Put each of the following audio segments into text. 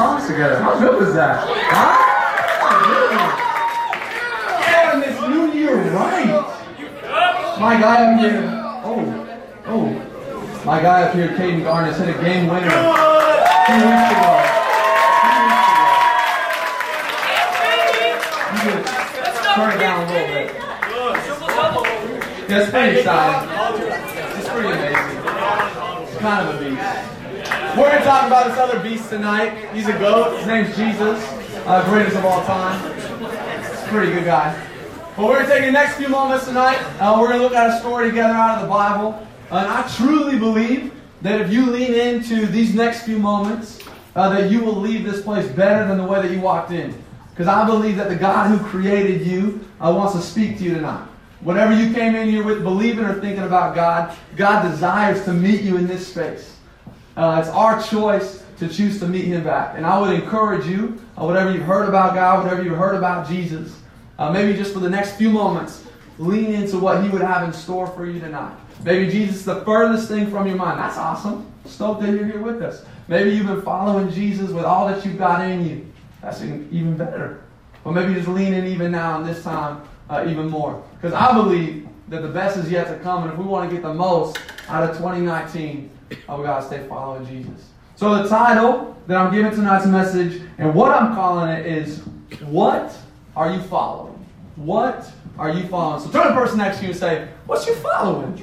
songs together. How good was that? Huh? Yeah, Miss New Year, right. My guy up here, oh, oh, my guy up here, Caden Garnis, hit a game winner two weeks ago. Two weeks ago. You turn it down a little bit. It's pretty exciting. It's pretty amazing. It's kind of a beast. We're going to talk about this other beast tonight. He's a goat. His name's Jesus, uh, greatest of all time. Pretty good guy. But we're going to take the next few moments tonight. Uh, we're going to look at a story together out of the Bible. And I truly believe that if you lean into these next few moments, uh, that you will leave this place better than the way that you walked in. Because I believe that the God who created you uh, wants to speak to you tonight. Whatever you came in here with, believing or thinking about God, God desires to meet you in this space. Uh, it's our choice to choose to meet Him back. And I would encourage you, uh, whatever you've heard about God, whatever you've heard about Jesus, uh, maybe just for the next few moments, lean into what He would have in store for you tonight. Maybe Jesus is the furthest thing from your mind. That's awesome. Stoked that you're here with us. Maybe you've been following Jesus with all that you've got in you. That's even better. But maybe just lean in even now and this time uh, even more. Because I believe that the best is yet to come. And if we want to get the most out of 2019, uh, we got to stay following Jesus. So the title that I'm giving tonight's message and what I'm calling it is What Are You Following? What are you following? So turn to the person next to you and say, What's you following? And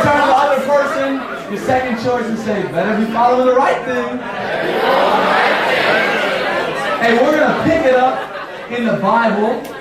turn to the other person, your second choice, and say, Better be following the right thing. And we're to pick it up in the Bible.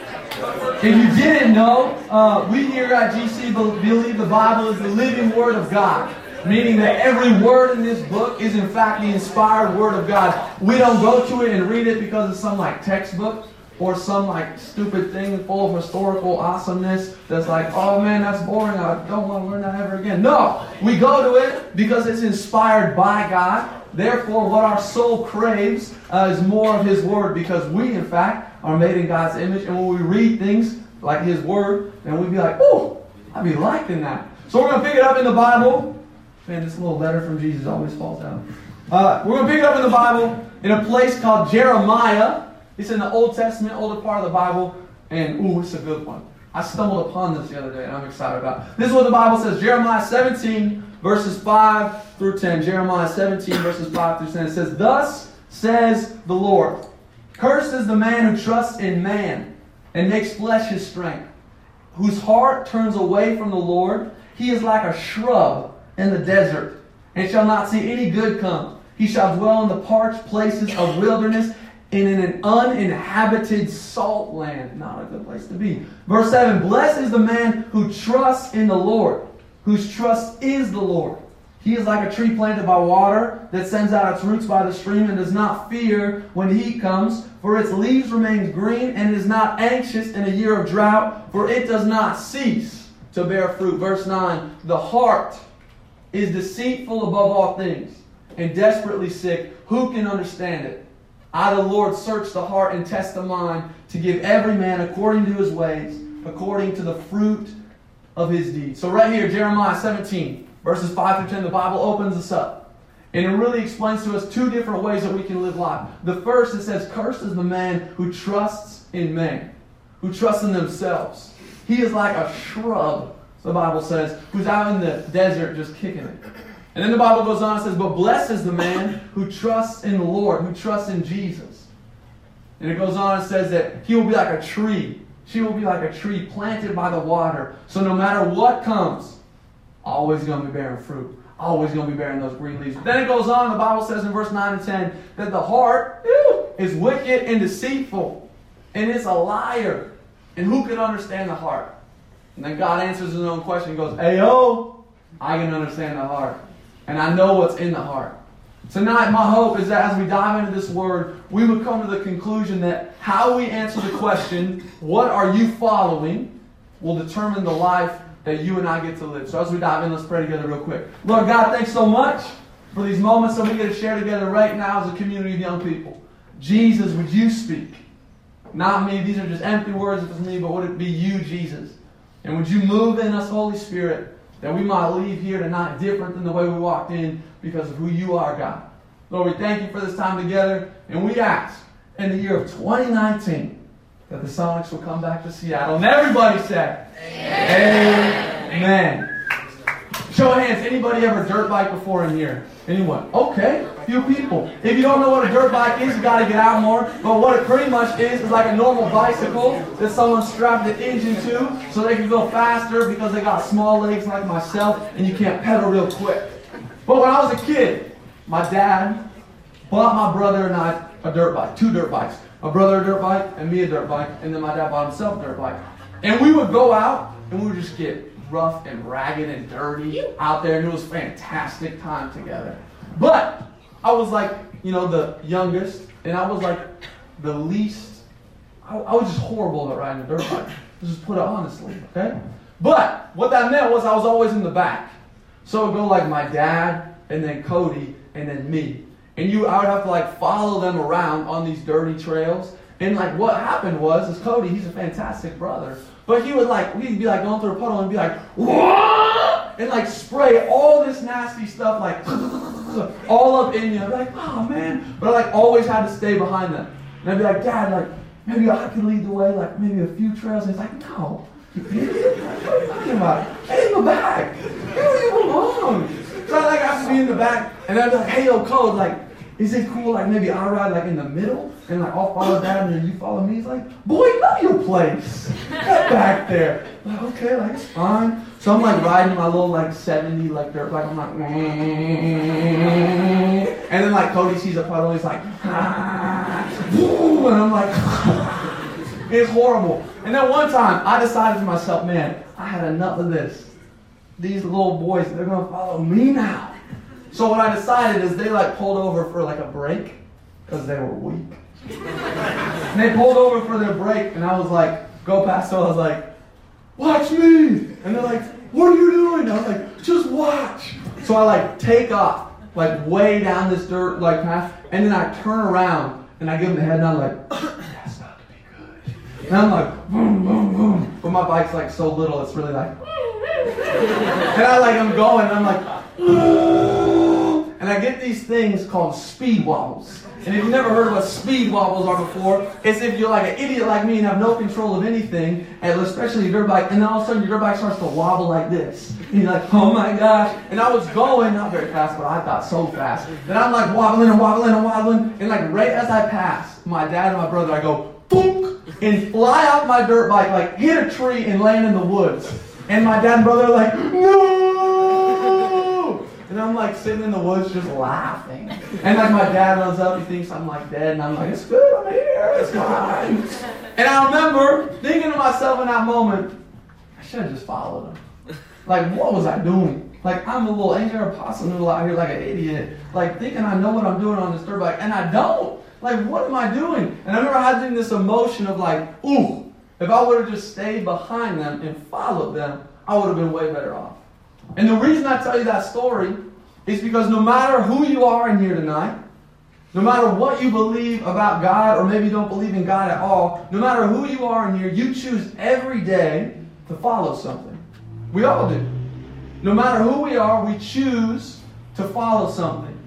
If you didn't know, uh, we here at GC believe the Bible is the living Word of God. Meaning that every word in this book is in fact the inspired Word of God. We don't go to it and read it because it's some like textbook or some like stupid thing full of historical awesomeness that's like, oh man, that's boring. I don't want to learn that ever again. No, we go to it because it's inspired by God. Therefore, what our soul craves uh, is more of His Word because we, in fact, are made in God's image. And when we read things like His Word, then we'd be like, oh, I'd be liking that. So we're going to pick it up in the Bible. Man, this little letter from Jesus always falls down. Uh, we're going to pick it up in the Bible in a place called Jeremiah. It's in the Old Testament, older part of the Bible. And, ooh, it's a good one. I stumbled upon this the other day, and I'm excited about it. This is what the Bible says Jeremiah 17, verses 5 through 10. Jeremiah 17, verses 5 through 10. It says, Thus says the Lord Cursed is the man who trusts in man and makes flesh his strength, whose heart turns away from the Lord. He is like a shrub in the desert, and shall not see any good come. He shall dwell in the parched places of wilderness and in an uninhabited salt land. Not a good place to be. Verse 7 Blessed is the man who trusts in the Lord, whose trust is the Lord. He is like a tree planted by water that sends out its roots by the stream and does not fear when heat comes, for its leaves remain green and is not anxious in a year of drought, for it does not cease to bear fruit. Verse 9 The heart is deceitful above all things and desperately sick. Who can understand it? I, the Lord, search the heart and test the mind to give every man according to his ways, according to the fruit of his deeds. So, right here, Jeremiah 17, verses 5 through 10, the Bible opens us up. And it really explains to us two different ways that we can live life. The first, it says, Cursed is the man who trusts in man, who trusts in themselves. He is like a shrub the Bible says, who's out in the desert just kicking it. And then the Bible goes on and says, But blessed is the man who trusts in the Lord, who trusts in Jesus. And it goes on and says that he will be like a tree. She will be like a tree planted by the water. So no matter what comes, always going to be bearing fruit. Always going to be bearing those green leaves. Then it goes on, the Bible says in verse 9 and 10 that the heart ew, is wicked and deceitful. And it's a liar. And who can understand the heart? And then God answers his own question. He goes, Ayo, I can understand the heart. And I know what's in the heart. Tonight, my hope is that as we dive into this word, we would come to the conclusion that how we answer the question, What are you following? will determine the life that you and I get to live. So as we dive in, let's pray together real quick. Lord God, thanks so much for these moments that we get to share together right now as a community of young people. Jesus, would you speak? Not me. These are just empty words if it's me, but would it be you, Jesus? And would you move in us, Holy Spirit, that we might leave here tonight different than the way we walked in, because of who you are, God. Lord, we thank you for this time together, and we ask in the year of 2019 that the Sonics will come back to Seattle. And everybody said, Amen. Amen. Show of hands, anybody ever dirt bike before in here? Anyone? Okay, few people. If you don't know what a dirt bike is, you gotta get out more. But what it pretty much is, is like a normal bicycle that someone strapped the engine to so they can go faster because they got small legs like myself and you can't pedal real quick. But when I was a kid, my dad bought my brother and I a dirt bike, two dirt bikes. My brother a dirt bike and me a dirt bike, and then my dad bought himself a dirt bike. And we would go out and we would just get rough and ragged and dirty out there, and it was a fantastic time together. But I was like, you know, the youngest, and I was like the least. I, I was just horrible at riding a dirt bike. Let's just put it honestly, okay? But what that meant was I was always in the back. So it would go like my dad, and then Cody, and then me. And you, I would have to like follow them around on these dirty trails. And like what happened was, is Cody, he's a fantastic brother. But he would like, he'd be like going through a puddle and be like, Whoa! and like spray all this nasty stuff like all up in you. I'd be like, oh man. But I like always had to stay behind them. And I'd be like, Dad, like maybe I could lead the way, like maybe a few trails. And he's like, no. What are you talking about? Get in the back. You don't belong. So I like have to be in the back, and I'd be like, hey yo, Code, like, is it cool? Like maybe I ride like in the middle, and like I'll follow Dad, and then you follow me. He's like, boy, know your place. Get back there. I'm like, okay, like it's fine. So I'm like riding my little like 70 like dirt bike. I'm like, and then like Cody sees a puddle. He's like, and I'm like, it's horrible. And then one time I decided to myself, man, I had enough of this. These little boys, they're gonna follow me now. So what I decided is they like pulled over for like a break because they were weak. and they pulled over for their break, and I was like, go past. So I was like, watch me. And they're like, what are you doing? I was like, just watch. So I like take off, like way down this dirt like path, and then I turn around and I give them the head and I'm like, that's not gonna be good. And I'm like, boom, boom, boom. But my bike's like so little, it's really like, and I like, I'm going, and I'm like, and I get these things called speed wobbles. And if you've never heard what speed wobbles are before, it's if you're like an idiot like me and have no control of anything, and especially your dirt bike, and then all of a sudden your dirt bike starts to wobble like this. And you're like, oh my gosh. And I was going, not very fast, but I thought so fast. And I'm like wobbling and wobbling and wobbling. And like right as I pass my dad and my brother, I go, boom, and fly out my dirt bike, like hit a tree and land in the woods. And my dad and brother are like, no! And I'm like sitting in the woods just laughing. And like my dad runs up, he thinks I'm like dead, and I'm like, it's good, I'm here, it's fine. And I remember thinking to myself in that moment, I should have just followed him. Like, what was I doing? Like, I'm a little angel apostle noodle out here like an idiot. Like, thinking I know what I'm doing on this dirt bike, and I don't. Like, what am I doing? And I remember having this emotion of like, ooh, if I would have just stayed behind them and followed them, I would have been way better off. And the reason I tell you that story is because no matter who you are in here tonight, no matter what you believe about God, or maybe you don't believe in God at all, no matter who you are in here, you choose every day to follow something. We all do. No matter who we are, we choose to follow something.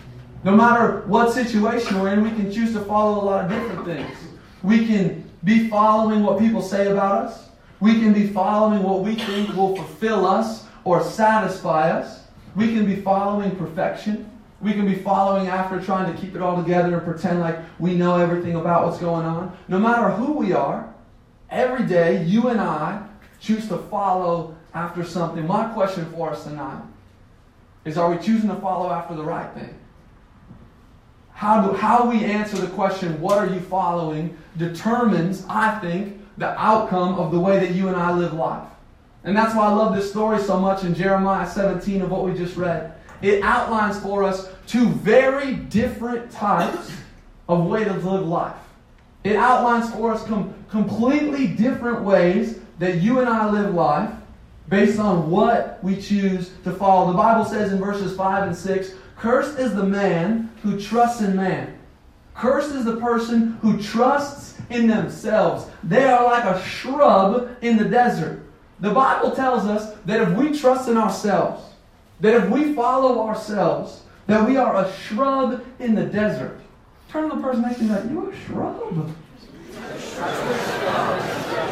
No matter what situation we're in, we can choose to follow a lot of different things. We can be following what people say about us. We can be following what we think will fulfill us or satisfy us. We can be following perfection. We can be following after trying to keep it all together and pretend like we know everything about what's going on. No matter who we are, every day you and I choose to follow after something. My question for us tonight is are we choosing to follow after the right thing? How, do, how we answer the question, what are you following, determines, I think, the outcome of the way that you and I live life. And that's why I love this story so much in Jeremiah 17 of what we just read. It outlines for us two very different types of way to live life. It outlines for us com- completely different ways that you and I live life based on what we choose to follow. The Bible says in verses 5 and 6 Cursed is the man who trusts in man. Cursed is the person who trusts in themselves. They are like a shrub in the desert. The Bible tells us that if we trust in ourselves, that if we follow ourselves, That we are a shrub in the desert. Turn to the person next to you like, you're a shrub.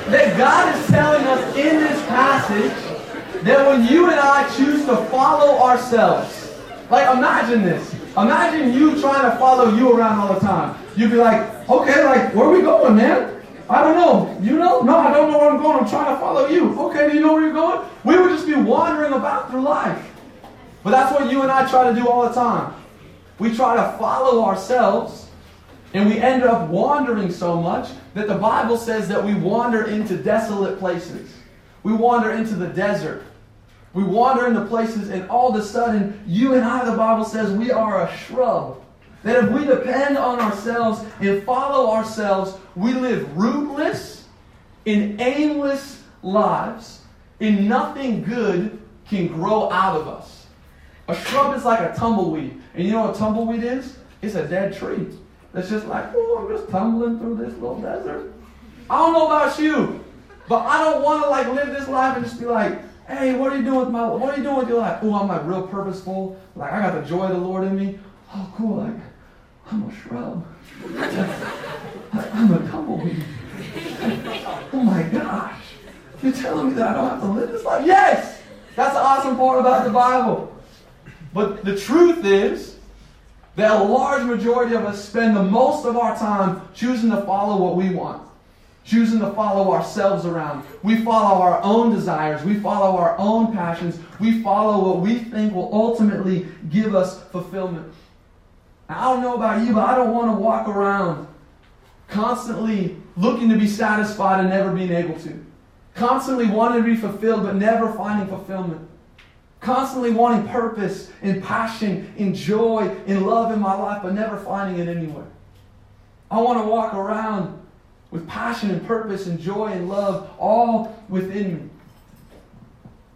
That God is telling us in this passage that when you and I choose to follow ourselves, like imagine this. Imagine you trying to follow you around all the time. You'd be like, okay, like, where we going, man? I don't know. You know? No, I don't know where I'm going. I'm trying to follow you. Okay, do you know where you're going? We would just be wandering about through life. But that's what you and I try to do all the time. We try to follow ourselves, and we end up wandering so much that the Bible says that we wander into desolate places. We wander into the desert. We wander into places, and all of a sudden, you and I, the Bible says, we are a shrub. That if we depend on ourselves and follow ourselves, we live rootless, in aimless lives, and nothing good can grow out of us. A shrub is like a tumbleweed. And you know what a tumbleweed is? It's a dead tree. That's just like, oh, I'm just tumbling through this little desert. I don't know about you, but I don't want to like live this life and just be like, hey, what are you doing with my what are you doing with your life? Oh, I'm like real purposeful. Like I got the joy of the Lord in me. Oh, cool. Like I'm a shrub. I'm a tumbleweed. Oh my gosh. You're telling me that I don't have to live this life? Yes! That's the awesome part about the Bible. But the truth is that a large majority of us spend the most of our time choosing to follow what we want, choosing to follow ourselves around. We follow our own desires, we follow our own passions, we follow what we think will ultimately give us fulfillment. I don't know about you, but I don't want to walk around constantly looking to be satisfied and never being able to. Constantly wanting to be fulfilled, but never finding fulfillment. Constantly wanting purpose and passion and joy and love in my life, but never finding it anywhere. I want to walk around with passion and purpose and joy and love all within me.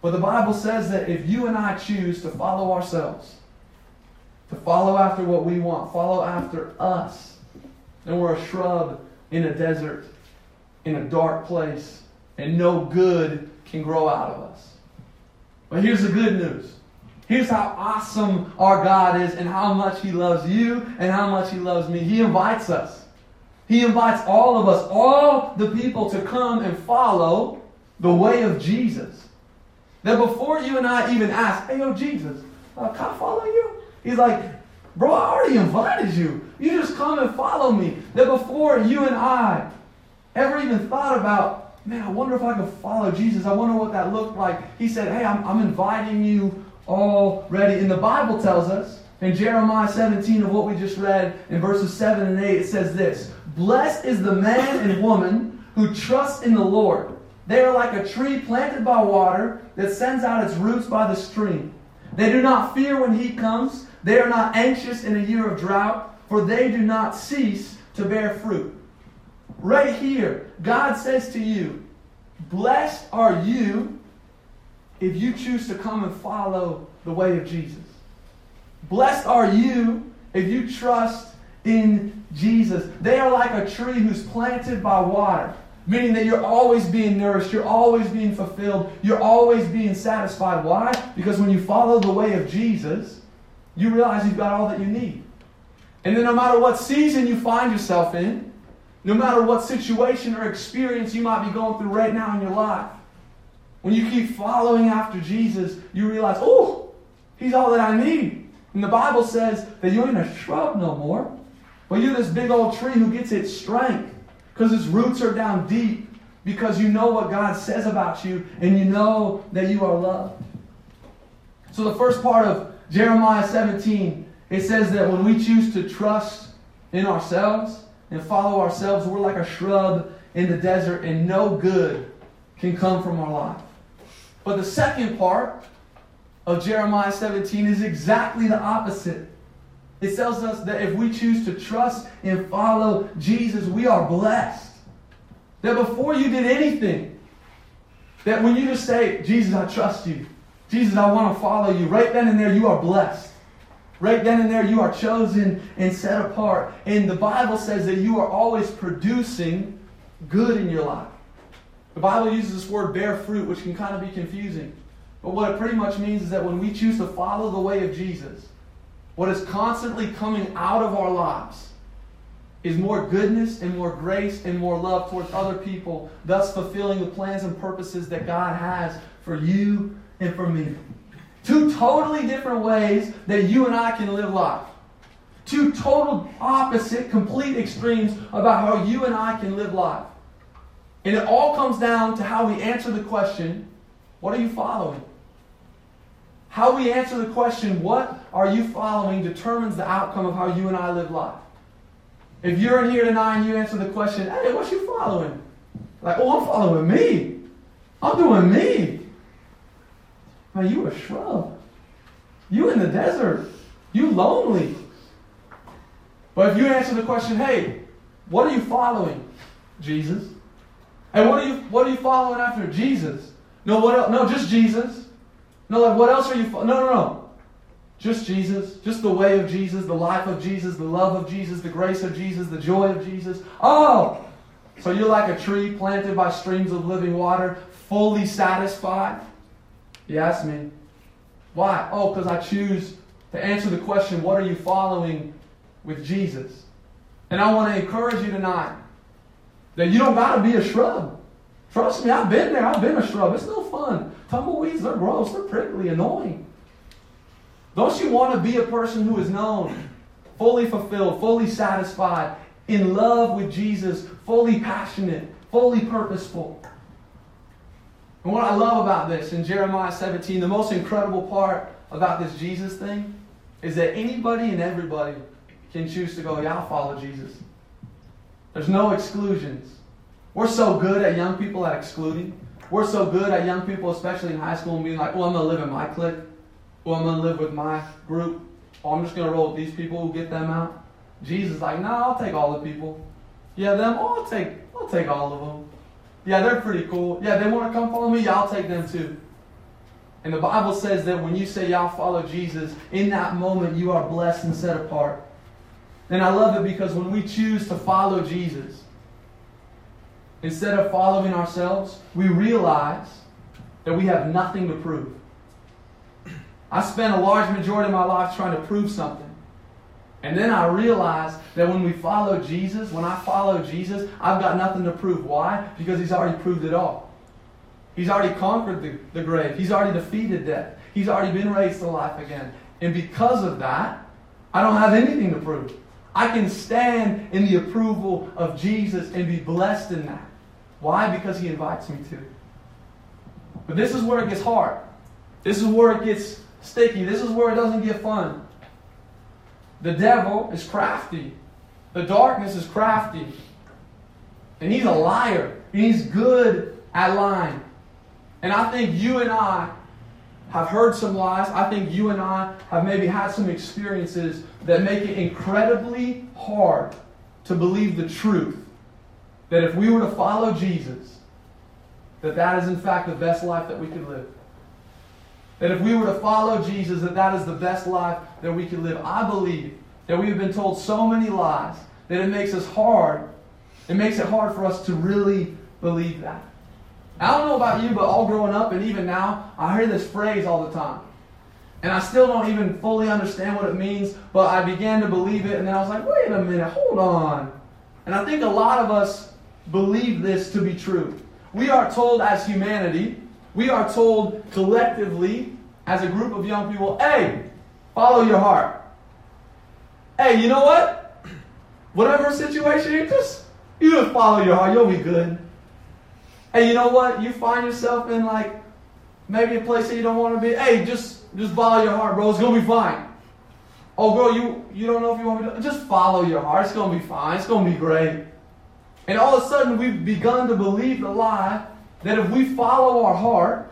But the Bible says that if you and I choose to follow ourselves, to follow after what we want, follow after us, then we're a shrub in a desert, in a dark place, and no good can grow out of us. But here's the good news. Here's how awesome our God is and how much He loves you and how much He loves me. He invites us. He invites all of us, all the people, to come and follow the way of Jesus. That before you and I even ask, hey, yo, Jesus, uh, can I follow you? He's like, bro, I already invited you. You just come and follow me. That before you and I ever even thought about man, I wonder if I could follow Jesus. I wonder what that looked like. He said, hey, I'm, I'm inviting you already. And the Bible tells us in Jeremiah 17 of what we just read in verses 7 and 8, it says this Blessed is the man and woman who trusts in the Lord. They are like a tree planted by water that sends out its roots by the stream. They do not fear when heat comes. They are not anxious in a year of drought, for they do not cease to bear fruit. Right here, God says to you, Blessed are you if you choose to come and follow the way of Jesus. Blessed are you if you trust in Jesus. They are like a tree who's planted by water, meaning that you're always being nourished, you're always being fulfilled, you're always being satisfied. Why? Because when you follow the way of Jesus, you realize you've got all that you need. And then no matter what season you find yourself in, no matter what situation or experience you might be going through right now in your life, when you keep following after Jesus, you realize, oh, he's all that I need. And the Bible says that you ain't a shrub no more, but you're this big old tree who gets its strength because its roots are down deep because you know what God says about you and you know that you are loved. So the first part of Jeremiah 17, it says that when we choose to trust in ourselves, and follow ourselves, we're like a shrub in the desert, and no good can come from our life. But the second part of Jeremiah 17 is exactly the opposite. It tells us that if we choose to trust and follow Jesus, we are blessed. That before you did anything, that when you just say, Jesus, I trust you, Jesus, I want to follow you, right then and there, you are blessed. Right then and there, you are chosen and set apart. And the Bible says that you are always producing good in your life. The Bible uses this word bear fruit, which can kind of be confusing. But what it pretty much means is that when we choose to follow the way of Jesus, what is constantly coming out of our lives is more goodness and more grace and more love towards other people, thus fulfilling the plans and purposes that God has for you and for me. Two totally different ways that you and I can live life. Two total opposite, complete extremes about how you and I can live life. And it all comes down to how we answer the question what are you following? How we answer the question, what are you following, determines the outcome of how you and I live life. If you're in here tonight and you answer the question, hey, what you following? Like, oh, I'm following me. I'm doing me. Man, you a shrub. You in the desert. You lonely. But if you answer the question, hey, what are you following? Jesus. And what are you what are you following after? Jesus. No, what else? No, just Jesus. No, like what else are you fo- No, no, no. Just Jesus. Just the way of Jesus, the life of Jesus, the love of Jesus, the grace of Jesus, the joy of Jesus. Oh! So you're like a tree planted by streams of living water, fully satisfied? You ask me. Why? Oh, because I choose to answer the question, what are you following with Jesus? And I want to encourage you tonight that you don't got to be a shrub. Trust me, I've been there. I've been a shrub. It's no fun. Tumbleweeds, they're gross. They're prickly, annoying. Don't you want to be a person who is known, fully fulfilled, fully satisfied, in love with Jesus, fully passionate, fully purposeful? And what I love about this in Jeremiah 17, the most incredible part about this Jesus thing is that anybody and everybody can choose to go, yeah, I'll follow Jesus. There's no exclusions. We're so good at young people at excluding. We're so good at young people, especially in high school, and being like, well, I'm going to live in my clique. Well, I'm to live with my group. Oh, I'm just to roll with these people get them out. Jesus like, no, nah, I'll take all the people. Yeah, them, oh, I'll take, I'll take all of them. Yeah, they're pretty cool. Yeah, they want to come follow me. Yeah, I'll take them too. And the Bible says that when you say, yeah, I'll follow Jesus, in that moment you are blessed and set apart. And I love it because when we choose to follow Jesus, instead of following ourselves, we realize that we have nothing to prove. I spent a large majority of my life trying to prove something. And then I realized that when we follow Jesus, when I follow Jesus, I've got nothing to prove. Why? Because He's already proved it all. He's already conquered the, the grave. He's already defeated death. He's already been raised to life again. And because of that, I don't have anything to prove. I can stand in the approval of Jesus and be blessed in that. Why? Because He invites me to. But this is where it gets hard. This is where it gets sticky. This is where it doesn't get fun. The devil is crafty. The darkness is crafty. And he's a liar. And he's good at lying. And I think you and I have heard some lies. I think you and I have maybe had some experiences that make it incredibly hard to believe the truth that if we were to follow Jesus, that that is in fact the best life that we could live. That if we were to follow Jesus, that that is the best life that we could live. I believe that we have been told so many lies that it makes us hard. It makes it hard for us to really believe that. I don't know about you, but all growing up and even now, I hear this phrase all the time. And I still don't even fully understand what it means, but I began to believe it, and then I was like, wait a minute, hold on. And I think a lot of us believe this to be true. We are told as humanity, we are told collectively as a group of young people, hey, follow your heart. Hey, you know what? Whatever situation you just you just follow your heart, you'll be good. Hey, you know what? You find yourself in like maybe a place that you don't want to be. Hey, just just follow your heart, bro. It's gonna be fine. Oh, girl, you you don't know if you want me to. Just follow your heart. It's gonna be fine. It's gonna be great. And all of a sudden, we've begun to believe the lie that if we follow our heart,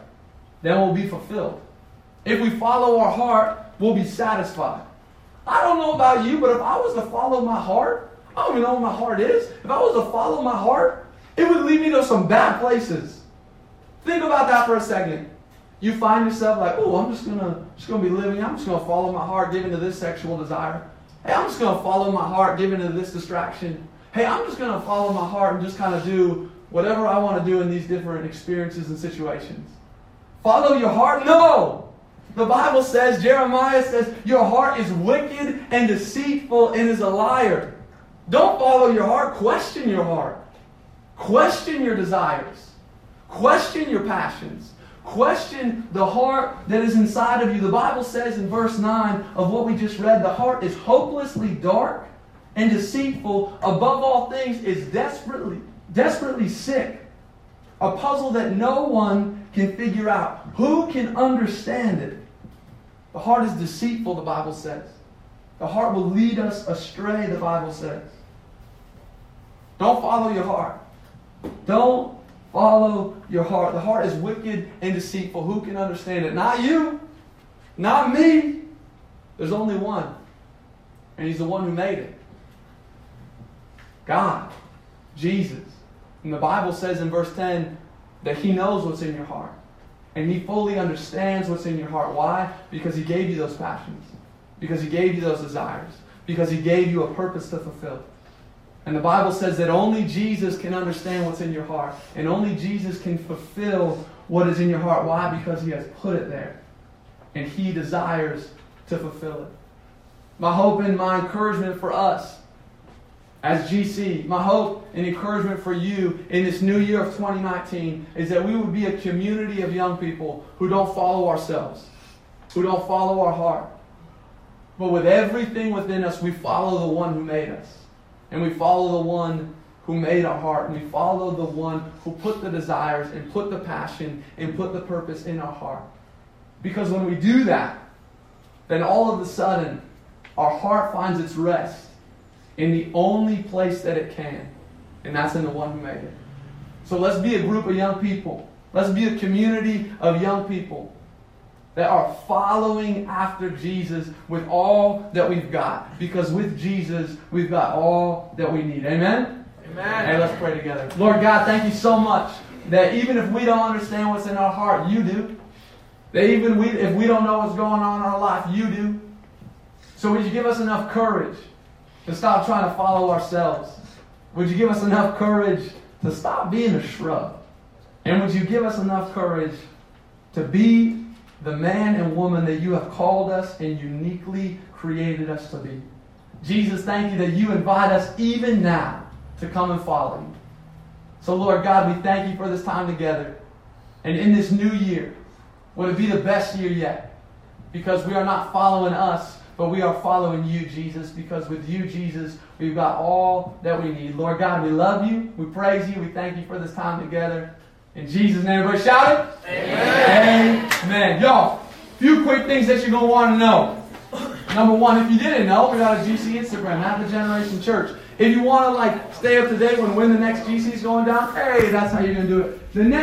then we'll be fulfilled. If we follow our heart, we'll be satisfied. I don't know about you, but if I was to follow my heart, I don't even know what my heart is. If I was to follow my heart, it would lead me to some bad places. Think about that for a second. You find yourself like, oh, I'm just gonna just gonna be living. I'm just gonna follow my heart, giving to this sexual desire. Hey, I'm just gonna follow my heart, giving to this distraction. Hey, I'm just gonna follow my heart and just kind of do whatever I want to do in these different experiences and situations. Follow your heart? No. The Bible says, Jeremiah says, your heart is wicked and deceitful and is a liar. Don't follow your heart, question your heart. Question your desires. Question your passions. Question the heart that is inside of you. The Bible says in verse 9 of what we just read the heart is hopelessly dark and deceitful, above all things, is desperately, desperately sick. A puzzle that no one can figure out. Who can understand it? The heart is deceitful, the Bible says. The heart will lead us astray, the Bible says. Don't follow your heart. Don't follow your heart. The heart is wicked and deceitful. Who can understand it? Not you. Not me. There's only one. And he's the one who made it. God. Jesus. And the Bible says in verse 10 that he knows what's in your heart. And he fully understands what's in your heart. Why? Because he gave you those passions. Because he gave you those desires. Because he gave you a purpose to fulfill. And the Bible says that only Jesus can understand what's in your heart. And only Jesus can fulfill what is in your heart. Why? Because he has put it there. And he desires to fulfill it. My hope and my encouragement for us as GC, my hope and encouragement for you in this new year of 2019 is that we would be a community of young people who don't follow ourselves, who don't follow our heart. But with everything within us, we follow the one who made us. And we follow the one who made our heart. And we follow the one who put the desires and put the passion and put the purpose in our heart. Because when we do that, then all of a sudden, our heart finds its rest in the only place that it can. And that's in the one who made it. So let's be a group of young people. Let's be a community of young people that are following after Jesus with all that we've got. Because with Jesus, we've got all that we need. Amen? Amen. Hey, let's pray together. Lord God, thank you so much that even if we don't understand what's in our heart, you do. That even we, if we don't know what's going on in our life, you do. So would you give us enough courage to stop trying to follow ourselves? Would you give us enough courage to stop being a shrub? And would you give us enough courage to be the man and woman that you have called us and uniquely created us to be. Jesus, thank you that you invite us even now to come and follow you. So, Lord God, we thank you for this time together. And in this new year, would it be the best year yet? Because we are not following us, but we are following you, Jesus. Because with you, Jesus, we've got all that we need. Lord God, we love you. We praise you. We thank you for this time together. In Jesus' name, everybody shout it. Amen. Amen. Y'all, few quick things that you're going to want to know. Number one, if you didn't know, we got a GC Instagram, Half the Generation Church. If you want to like stay up to date when when the next GC is going down, hey, that's how you're going to do it. The next